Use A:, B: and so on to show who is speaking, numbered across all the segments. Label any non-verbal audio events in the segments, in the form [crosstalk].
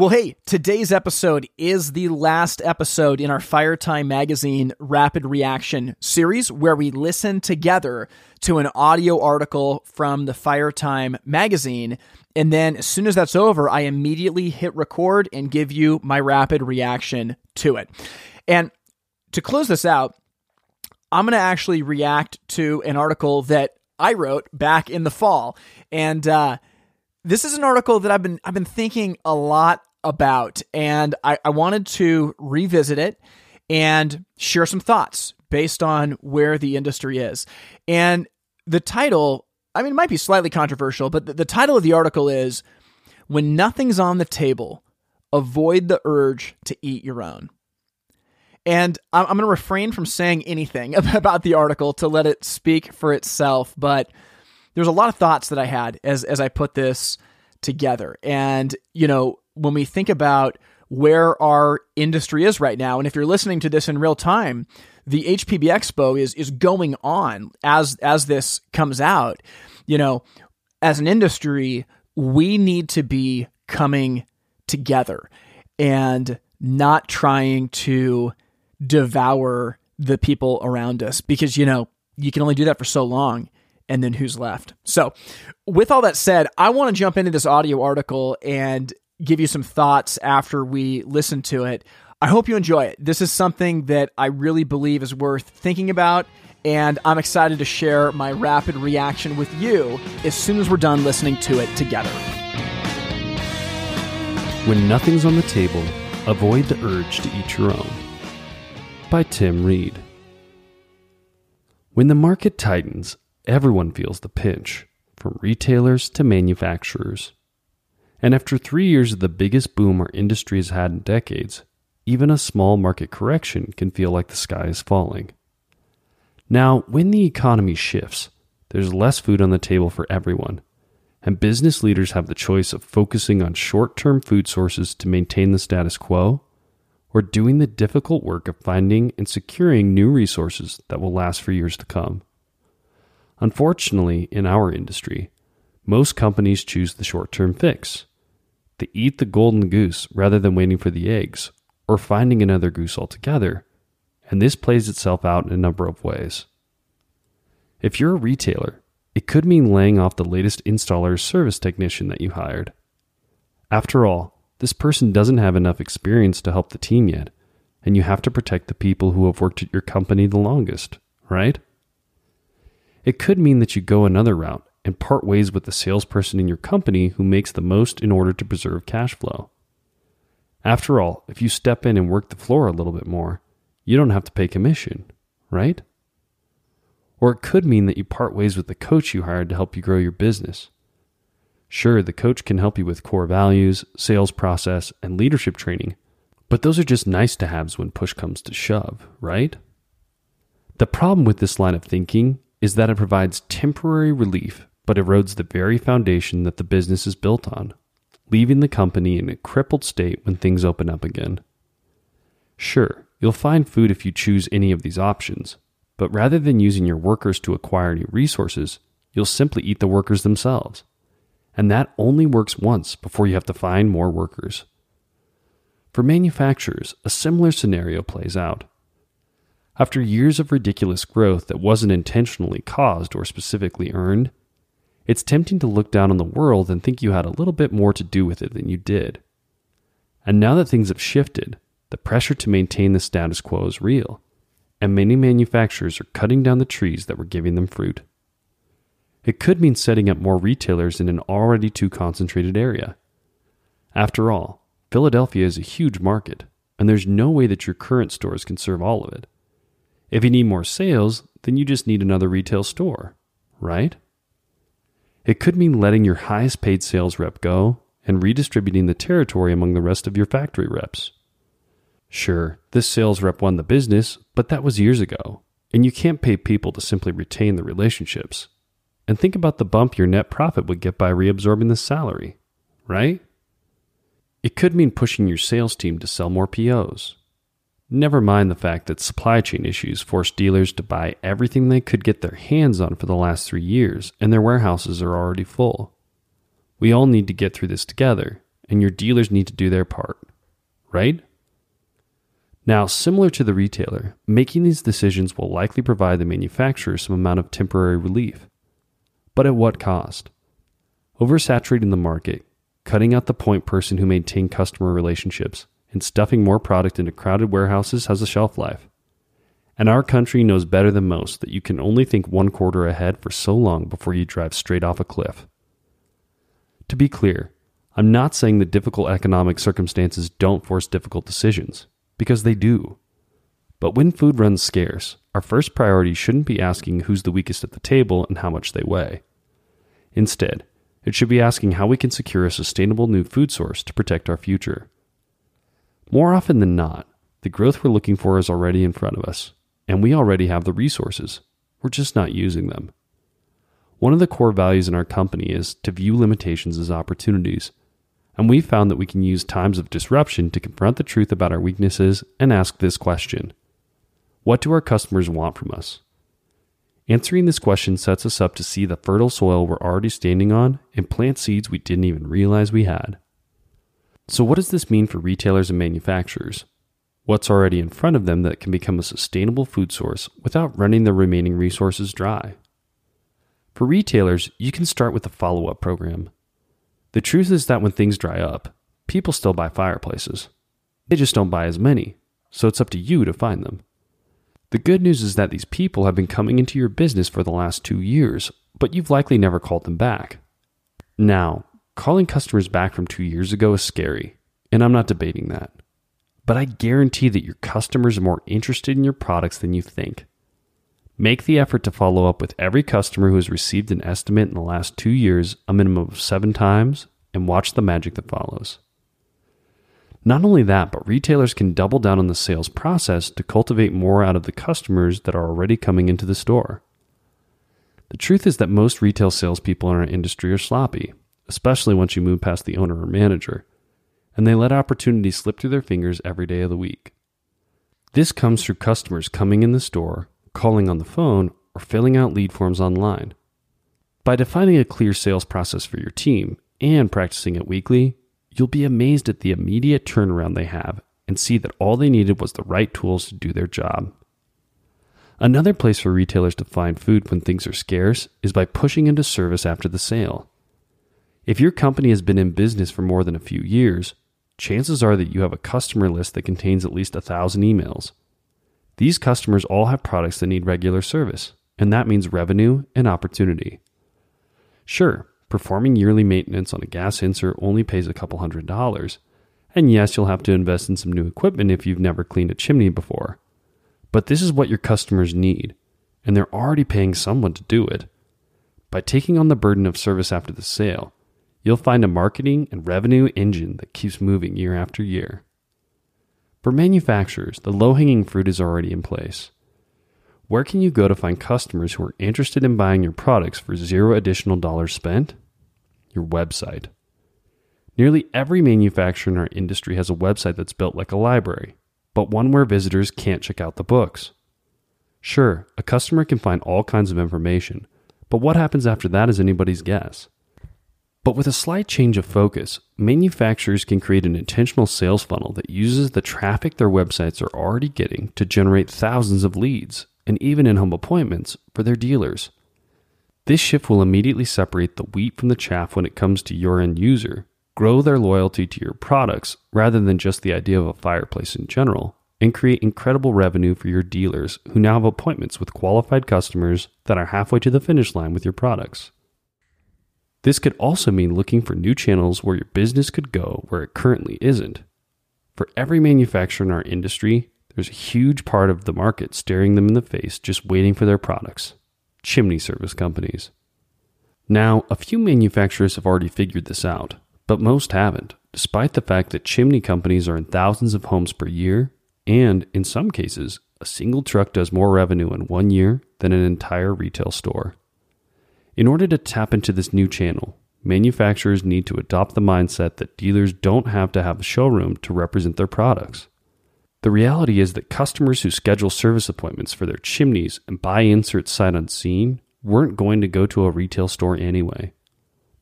A: Well, hey, today's episode is the last episode in our Fire Time Magazine Rapid Reaction series where we listen together to an audio article from the Fire Time Magazine. And then as soon as that's over, I immediately hit record and give you my rapid reaction to it. And to close this out, I'm going to actually react to an article that I wrote back in the fall. And, uh, this is an article that I've been I've been thinking a lot about. And I, I wanted to revisit it and share some thoughts based on where the industry is. And the title, I mean, it might be slightly controversial, but the, the title of the article is When Nothing's on the Table, Avoid the Urge to Eat Your Own. And I'm, going to refrain from saying anything [laughs] about the article to let it speak for itself. But there's a lot of thoughts that I had as, as I put this together. And, you know, when we think about where our industry is right now, and if you're listening to this in real time, the HPB Expo is is going on as as this comes out. You know, as an industry, we need to be coming together and not trying to devour the people around us because you know you can only do that for so long and then who's left. So, with all that said, I want to jump into this audio article and give you some thoughts after we listen to it. I hope you enjoy it. This is something that I really believe is worth thinking about, and I'm excited to share my rapid reaction with you as soon as we're done listening to it together.
B: When nothing's on the table, avoid the urge to eat your own. By Tim Reed. When the market tightens, everyone feels the pinch, from retailers to manufacturers. And after three years of the biggest boom our industry has had in decades, even a small market correction can feel like the sky is falling. Now, when the economy shifts, there's less food on the table for everyone, and business leaders have the choice of focusing on short term food sources to maintain the status quo, or doing the difficult work of finding and securing new resources that will last for years to come. Unfortunately, in our industry, most companies choose the short term fix they eat the golden goose rather than waiting for the eggs or finding another goose altogether, and this plays itself out in a number of ways. If you're a retailer, it could mean laying off the latest installer service technician that you hired. After all, this person doesn't have enough experience to help the team yet, and you have to protect the people who have worked at your company the longest, right? It could mean that you go another route and part ways with the salesperson in your company who makes the most in order to preserve cash flow. After all, if you step in and work the floor a little bit more, you don't have to pay commission, right? Or it could mean that you part ways with the coach you hired to help you grow your business. Sure, the coach can help you with core values, sales process, and leadership training, but those are just nice to haves when push comes to shove, right? The problem with this line of thinking is that it provides temporary relief but erodes the very foundation that the business is built on, leaving the company in a crippled state when things open up again. Sure, you'll find food if you choose any of these options, but rather than using your workers to acquire new resources, you'll simply eat the workers themselves. And that only works once before you have to find more workers. For manufacturers, a similar scenario plays out. After years of ridiculous growth that wasn't intentionally caused or specifically earned, it's tempting to look down on the world and think you had a little bit more to do with it than you did. And now that things have shifted, the pressure to maintain the status quo is real, and many manufacturers are cutting down the trees that were giving them fruit. It could mean setting up more retailers in an already too concentrated area. After all, Philadelphia is a huge market, and there's no way that your current stores can serve all of it. If you need more sales, then you just need another retail store, right? It could mean letting your highest paid sales rep go and redistributing the territory among the rest of your factory reps. Sure, this sales rep won the business, but that was years ago, and you can't pay people to simply retain the relationships. and think about the bump your net profit would get by reabsorbing the salary, right? It could mean pushing your sales team to sell more POs. Never mind the fact that supply chain issues forced dealers to buy everything they could get their hands on for the last three years, and their warehouses are already full. We all need to get through this together, and your dealers need to do their part, right? Now, similar to the retailer, making these decisions will likely provide the manufacturer some amount of temporary relief. But at what cost? Oversaturating the market, cutting out the point person who maintained customer relationships, and stuffing more product into crowded warehouses has a shelf life. And our country knows better than most that you can only think one quarter ahead for so long before you drive straight off a cliff. To be clear, I'm not saying that difficult economic circumstances don't force difficult decisions, because they do. But when food runs scarce, our first priority shouldn't be asking who's the weakest at the table and how much they weigh. Instead, it should be asking how we can secure a sustainable new food source to protect our future. More often than not, the growth we're looking for is already in front of us, and we already have the resources. We're just not using them. One of the core values in our company is to view limitations as opportunities, and we've found that we can use times of disruption to confront the truth about our weaknesses and ask this question What do our customers want from us? Answering this question sets us up to see the fertile soil we're already standing on and plant seeds we didn't even realize we had. So, what does this mean for retailers and manufacturers? What's already in front of them that can become a sustainable food source without running the remaining resources dry? For retailers, you can start with a follow up program. The truth is that when things dry up, people still buy fireplaces. They just don't buy as many, so it's up to you to find them. The good news is that these people have been coming into your business for the last two years, but you've likely never called them back. Now, calling customers back from two years ago is scary, and I'm not debating that. But I guarantee that your customers are more interested in your products than you think. Make the effort to follow up with every customer who has received an estimate in the last two years, a minimum of seven times, and watch the magic that follows. Not only that, but retailers can double down on the sales process to cultivate more out of the customers that are already coming into the store. The truth is that most retail salespeople in our industry are sloppy, especially once you move past the owner or manager, and they let opportunities slip through their fingers every day of the week. This comes through customers coming in the store, calling on the phone, or filling out lead forms online. By defining a clear sales process for your team and practicing it weekly, you'll be amazed at the immediate turnaround they have and see that all they needed was the right tools to do their job. Another place for retailers to find food when things are scarce is by pushing into service after the sale. If your company has been in business for more than a few years, chances are that you have a customer list that contains at least a thousand emails. These customers all have products that need regular service, and that means revenue and opportunity. Sure, performing yearly maintenance on a gas insert only pays a couple hundred dollars. And yes, you'll have to invest in some new equipment if you've never cleaned a chimney before. But this is what your customers need, and they're already paying someone to do it. By taking on the burden of service after the sale, you'll find a marketing and revenue engine that keeps moving year after year. For manufacturers, the low hanging fruit is already in place. Where can you go to find customers who are interested in buying your products for zero additional dollars spent? Your website. Nearly every manufacturer in our industry has a website that's built like a library, but one where visitors can't check out the books. Sure, a customer can find all kinds of information, but what happens after that is anybody's guess. But with a slight change of focus, manufacturers can create an intentional sales funnel that uses the traffic their websites are already getting to generate thousands of leads and even in home appointments for their dealers. This shift will immediately separate the wheat from the chaff when it comes to your end user, grow their loyalty to your products rather than just the idea of a fireplace in general, and create incredible revenue for your dealers who now have appointments with qualified customers that are halfway to the finish line with your products. This could also mean looking for new channels where your business could go where it currently isn't. For every manufacturer in our industry, there's a huge part of the market staring them in the face, just waiting for their products chimney service companies. Now, a few manufacturers have already figured this out, but most haven't, despite the fact that chimney companies are in thousands of homes per year, and in some cases, a single truck does more revenue in one year than an entire retail store. In order to tap into this new channel, manufacturers need to adopt the mindset that dealers don't have to have a showroom to represent their products. The reality is that customers who schedule service appointments for their chimneys and buy inserts sight unseen weren't going to go to a retail store anyway.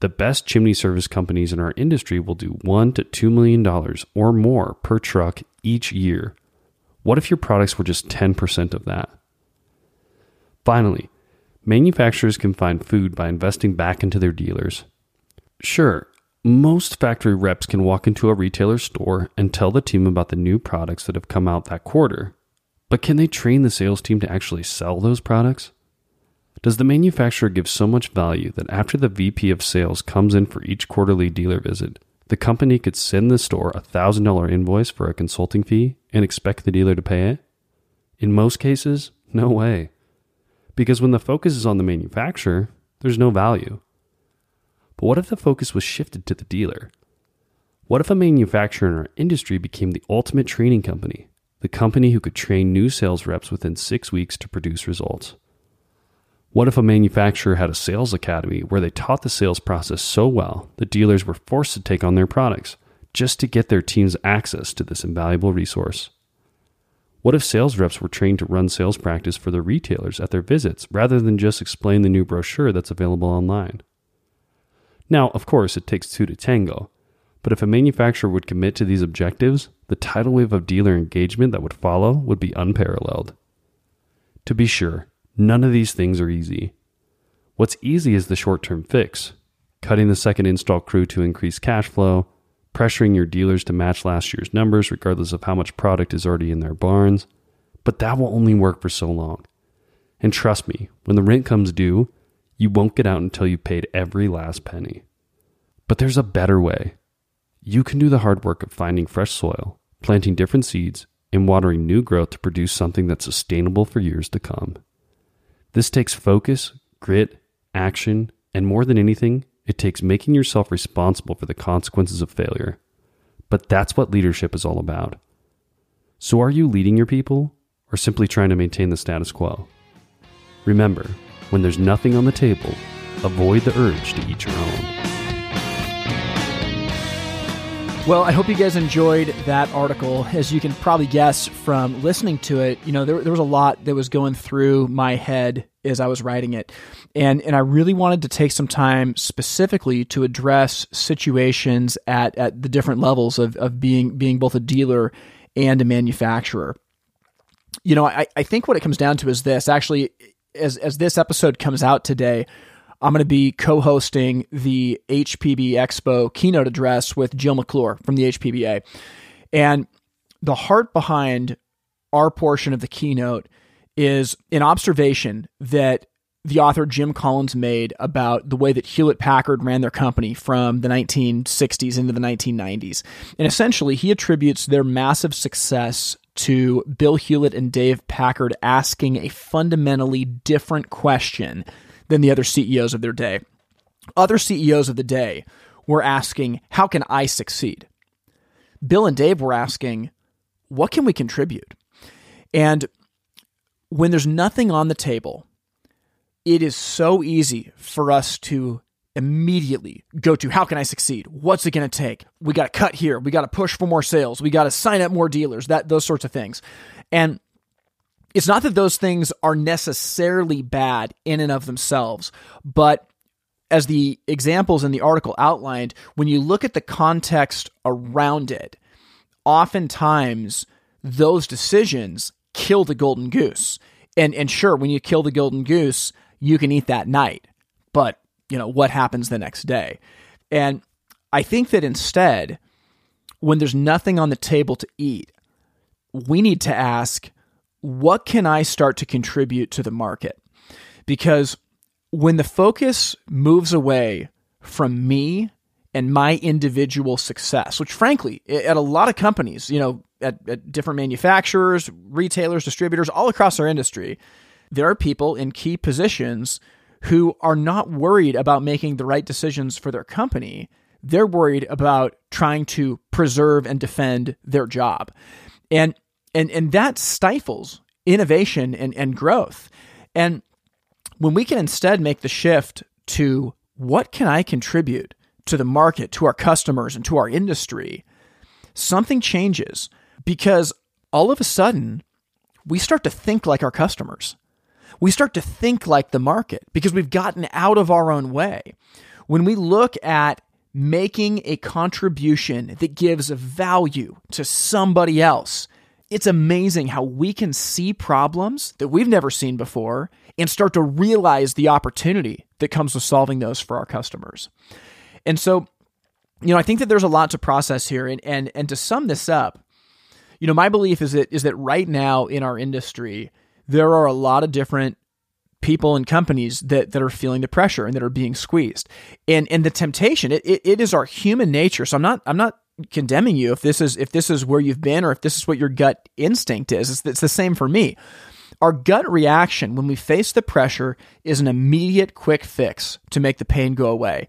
B: The best chimney service companies in our industry will do one to two million dollars or more per truck each year. What if your products were just 10% of that? Finally, manufacturers can find food by investing back into their dealers. Sure, most factory reps can walk into a retailer store and tell the team about the new products that have come out that quarter. But can they train the sales team to actually sell those products? Does the manufacturer give so much value that after the VP of sales comes in for each quarterly dealer visit, the company could send the store a $1,000 invoice for a consulting fee and expect the dealer to pay it? In most cases, no way. Because when the focus is on the manufacturer, there's no value. But what if the focus was shifted to the dealer? What if a manufacturer in our industry became the ultimate training company, the company who could train new sales reps within six weeks to produce results? What if a manufacturer had a sales academy where they taught the sales process so well that dealers were forced to take on their products just to get their teams access to this invaluable resource? What if sales reps were trained to run sales practice for their retailers at their visits rather than just explain the new brochure that's available online? Now, of course, it takes two to tango, but if a manufacturer would commit to these objectives, the tidal wave of dealer engagement that would follow would be unparalleled. To be sure, none of these things are easy. What's easy is the short term fix cutting the second install crew to increase cash flow, pressuring your dealers to match last year's numbers regardless of how much product is already in their barns. But that will only work for so long. And trust me, when the rent comes due, you won't get out until you've paid every last penny. But there's a better way. You can do the hard work of finding fresh soil, planting different seeds, and watering new growth to produce something that's sustainable for years to come. This takes focus, grit, action, and more than anything, it takes making yourself responsible for the consequences of failure. But that's what leadership is all about. So, are you leading your people or simply trying to maintain the status quo? Remember, when there's nothing on the table, avoid the urge to eat your own.
A: Well, I hope you guys enjoyed that article. As you can probably guess from listening to it, you know, there, there was a lot that was going through my head as I was writing it. And and I really wanted to take some time specifically to address situations at, at the different levels of, of being being both a dealer and a manufacturer. You know, I, I think what it comes down to is this. Actually, as as this episode comes out today, I'm going to be co-hosting the HPB Expo keynote address with Jill McClure from the HPBA, and the heart behind our portion of the keynote is an observation that the author Jim Collins made about the way that Hewlett Packard ran their company from the 1960s into the 1990s. And essentially, he attributes their massive success to Bill Hewlett and Dave Packard asking a fundamentally different question than the other CEOs of their day. Other CEOs of the day were asking, How can I succeed? Bill and Dave were asking, What can we contribute? And when there's nothing on the table, it is so easy for us to immediately go to how can I succeed? What's it going to take? We got to cut here. We got to push for more sales. We got to sign up more dealers. That those sorts of things. And it's not that those things are necessarily bad in and of themselves, but as the examples in the article outlined, when you look at the context around it, oftentimes those decisions kill the golden goose. And and sure, when you kill the golden goose, you can eat that night. But you know, what happens the next day. And I think that instead, when there's nothing on the table to eat, we need to ask, what can I start to contribute to the market? Because when the focus moves away from me and my individual success, which frankly, at a lot of companies, you know, at, at different manufacturers, retailers, distributors, all across our industry, there are people in key positions who are not worried about making the right decisions for their company. They're worried about trying to preserve and defend their job. And and and that stifles innovation and, and growth. And when we can instead make the shift to what can I contribute to the market, to our customers, and to our industry, something changes because all of a sudden we start to think like our customers. We start to think like the market because we've gotten out of our own way. When we look at making a contribution that gives value to somebody else, it's amazing how we can see problems that we've never seen before and start to realize the opportunity that comes with solving those for our customers. And so, you know, I think that there's a lot to process here. And and and to sum this up, you know, my belief is that is that right now in our industry, there are a lot of different people and companies that that are feeling the pressure and that are being squeezed. And and the temptation, it, it, it is our human nature. So I'm not I'm not condemning you if this is if this is where you've been or if this is what your gut instinct is. It's, it's the same for me. Our gut reaction when we face the pressure is an immediate quick fix to make the pain go away.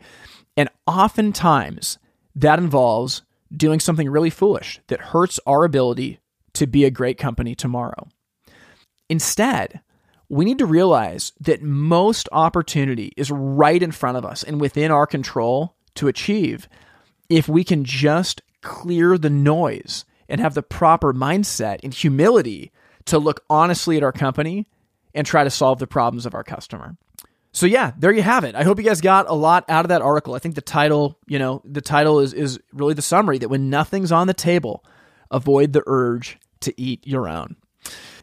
A: And oftentimes that involves doing something really foolish that hurts our ability to be a great company tomorrow. Instead, we need to realize that most opportunity is right in front of us and within our control to achieve if we can just clear the noise and have the proper mindset and humility to look honestly at our company and try to solve the problems of our customer. So yeah, there you have it. I hope you guys got a lot out of that article. I think the title, you know, the title is is really the summary that when nothing's on the table, avoid the urge to eat your own.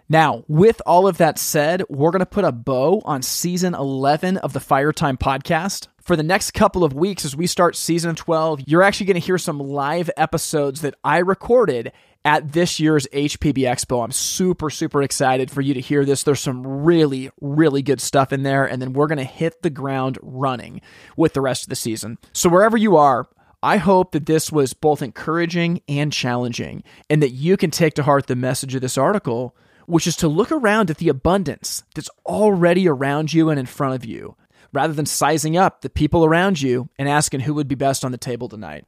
A: Now, with all of that said, we're going to put a bow on season 11 of the Fire Time podcast. For the next couple of weeks, as we start season 12, you're actually going to hear some live episodes that I recorded at this year's HPB Expo. I'm super, super excited for you to hear this. There's some really, really good stuff in there. And then we're going to hit the ground running with the rest of the season. So, wherever you are, I hope that this was both encouraging and challenging, and that you can take to heart the message of this article which is to look around at the abundance that's already around you and in front of you, rather than sizing up the people around you and asking who would be best on the table tonight.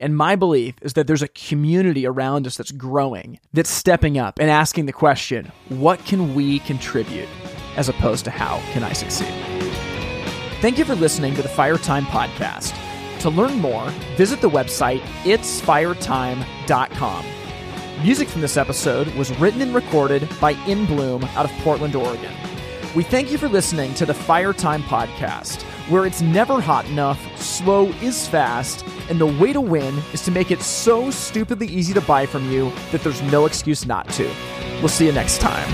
A: And my belief is that there's a community around us that's growing, that's stepping up and asking the question, what can we contribute, as opposed to how can I succeed? Thank you for listening to the Fire Time Podcast. To learn more, visit the website itsfiretime.com. Music from this episode was written and recorded by In Bloom out of Portland, Oregon. We thank you for listening to the Fire Time Podcast, where it's never hot enough, slow is fast, and the way to win is to make it so stupidly easy to buy from you that there's no excuse not to. We'll see you next time.